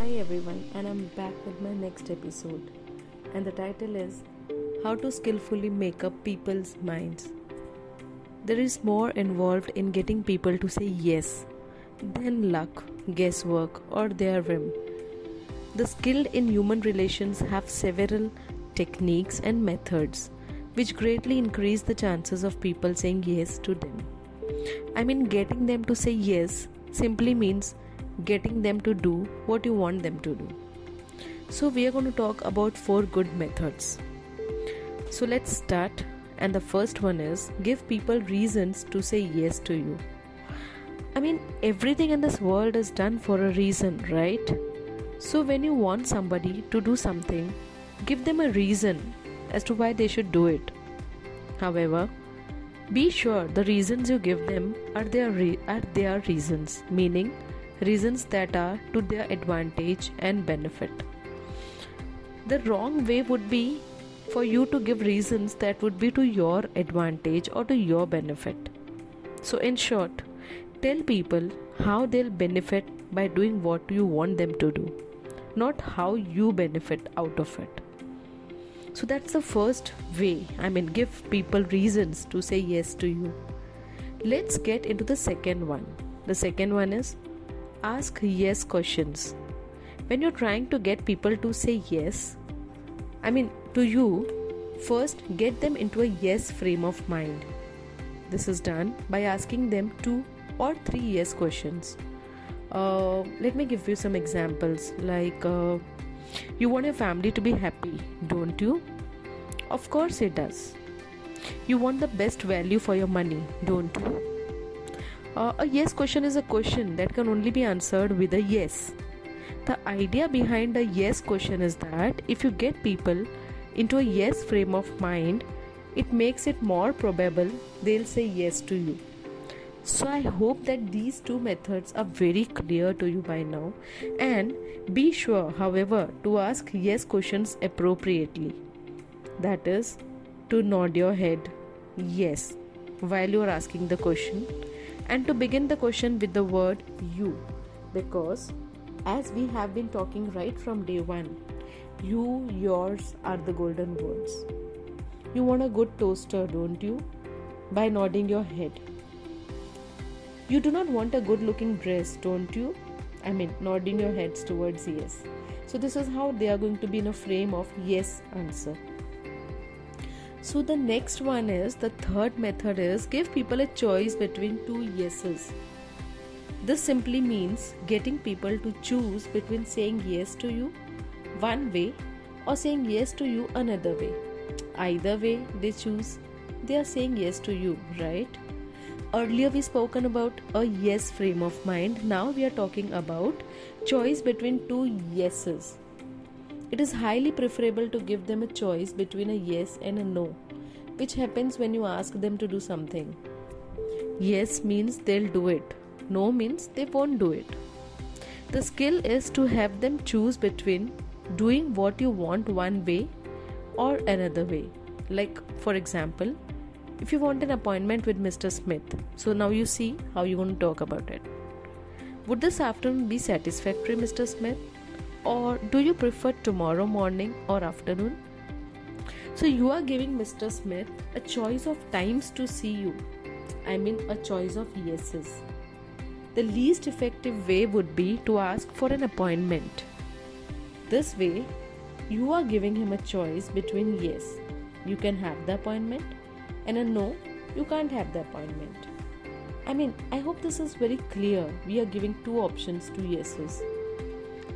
Hi everyone, and I'm back with my next episode. And the title is How to Skillfully Make Up People's Minds. There is more involved in getting people to say yes than luck, guesswork, or their whim. The skilled in human relations have several techniques and methods which greatly increase the chances of people saying yes to them. I mean, getting them to say yes simply means getting them to do what you want them to do. So, we are going to talk about four good methods. So, let's start. And the first one is give people reasons to say yes to you. I mean, everything in this world is done for a reason, right? So, when you want somebody to do something, give them a reason as to why they should do it. However, be sure the reasons you give them are their, re- are their reasons, meaning reasons that are to their advantage and benefit. The wrong way would be for you to give reasons that would be to your advantage or to your benefit. So, in short, tell people how they'll benefit by doing what you want them to do, not how you benefit out of it. So, that's the first way. I mean, give people reasons to say yes to you. Let's get into the second one. The second one is ask yes questions. When you're trying to get people to say yes, I mean to you, first get them into a yes frame of mind. This is done by asking them two or three yes questions. Uh, let me give you some examples like uh, you want your family to be happy, don't you? Of course, it does. You want the best value for your money, don't you? Uh, a yes question is a question that can only be answered with a yes. The idea behind a yes question is that if you get people into a yes frame of mind, it makes it more probable they'll say yes to you. So, I hope that these two methods are very clear to you by now. And be sure, however, to ask yes questions appropriately. That is, to nod your head yes while you are asking the question and to begin the question with the word you because as we have been talking right from day one you yours are the golden words. You want a good toaster don't you? By nodding your head. You do not want a good looking dress don't you? I mean nodding your heads towards yes. So this is how they are going to be in a frame of yes answer so the next one is the third method is give people a choice between two yeses. This simply means getting people to choose between saying yes to you one way or saying yes to you another way. Either way they choose, they are saying yes to you, right? Earlier we spoken about a yes frame of mind. Now we are talking about choice between two yeses. It is highly preferable to give them a choice between a yes and a no, which happens when you ask them to do something. Yes means they'll do it, no means they won't do it. The skill is to have them choose between doing what you want one way or another way. Like, for example, if you want an appointment with Mr. Smith, so now you see how you're going to talk about it. Would this afternoon be satisfactory, Mr. Smith? Or do you prefer tomorrow morning or afternoon? So you are giving Mr. Smith a choice of times to see you. I mean, a choice of yeses. The least effective way would be to ask for an appointment. This way, you are giving him a choice between yes, you can have the appointment, and a no, you can't have the appointment. I mean, I hope this is very clear. We are giving two options to yeses.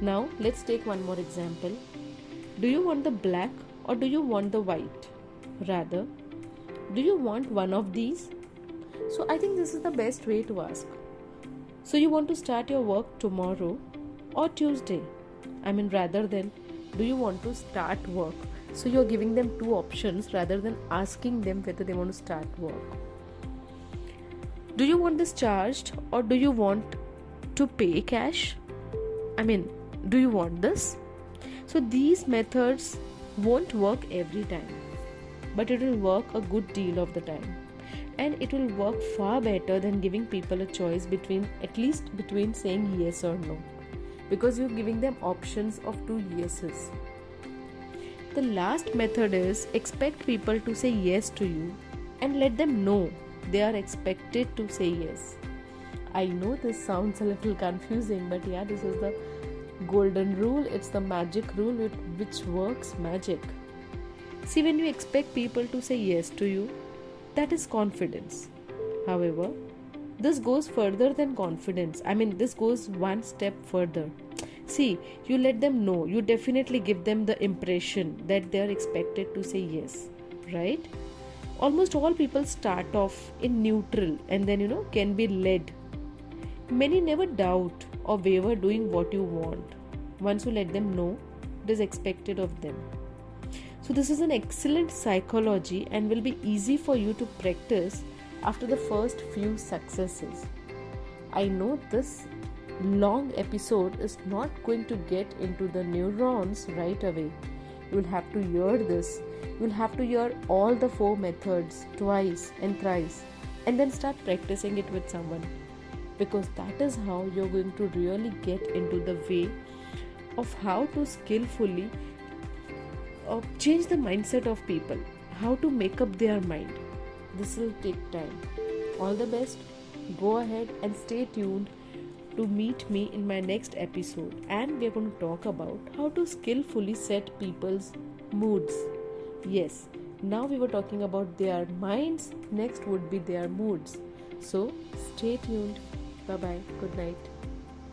Now let's take one more example. Do you want the black or do you want the white? Rather, do you want one of these? So I think this is the best way to ask. So you want to start your work tomorrow or Tuesday? I mean, rather than do you want to start work? So you're giving them two options rather than asking them whether they want to start work. Do you want this charged or do you want to pay cash? I mean, do you want this? So these methods won't work every time, but it will work a good deal of the time. And it will work far better than giving people a choice between at least between saying yes or no. because you're giving them options of two yeses. The last method is expect people to say yes to you and let them know they are expected to say yes. I know this sounds a little confusing, but yeah, this is the golden rule. It's the magic rule which works magic. See, when you expect people to say yes to you, that is confidence. However, this goes further than confidence. I mean, this goes one step further. See, you let them know, you definitely give them the impression that they are expected to say yes, right? Almost all people start off in neutral and then, you know, can be led. Many never doubt or waver doing what you want. Once you let them know, it is expected of them. So, this is an excellent psychology and will be easy for you to practice after the first few successes. I know this long episode is not going to get into the neurons right away. You will have to hear this. You will have to hear all the four methods twice and thrice and then start practicing it with someone because that is how you're going to really get into the way of how to skillfully uh, change the mindset of people, how to make up their mind. This will take time. All the best. Go ahead and stay tuned to meet me in my next episode. And we're going to talk about how to skillfully set people's moods. Yes, now we were talking about their minds, next would be their moods. So stay tuned. Bye bye. Good night.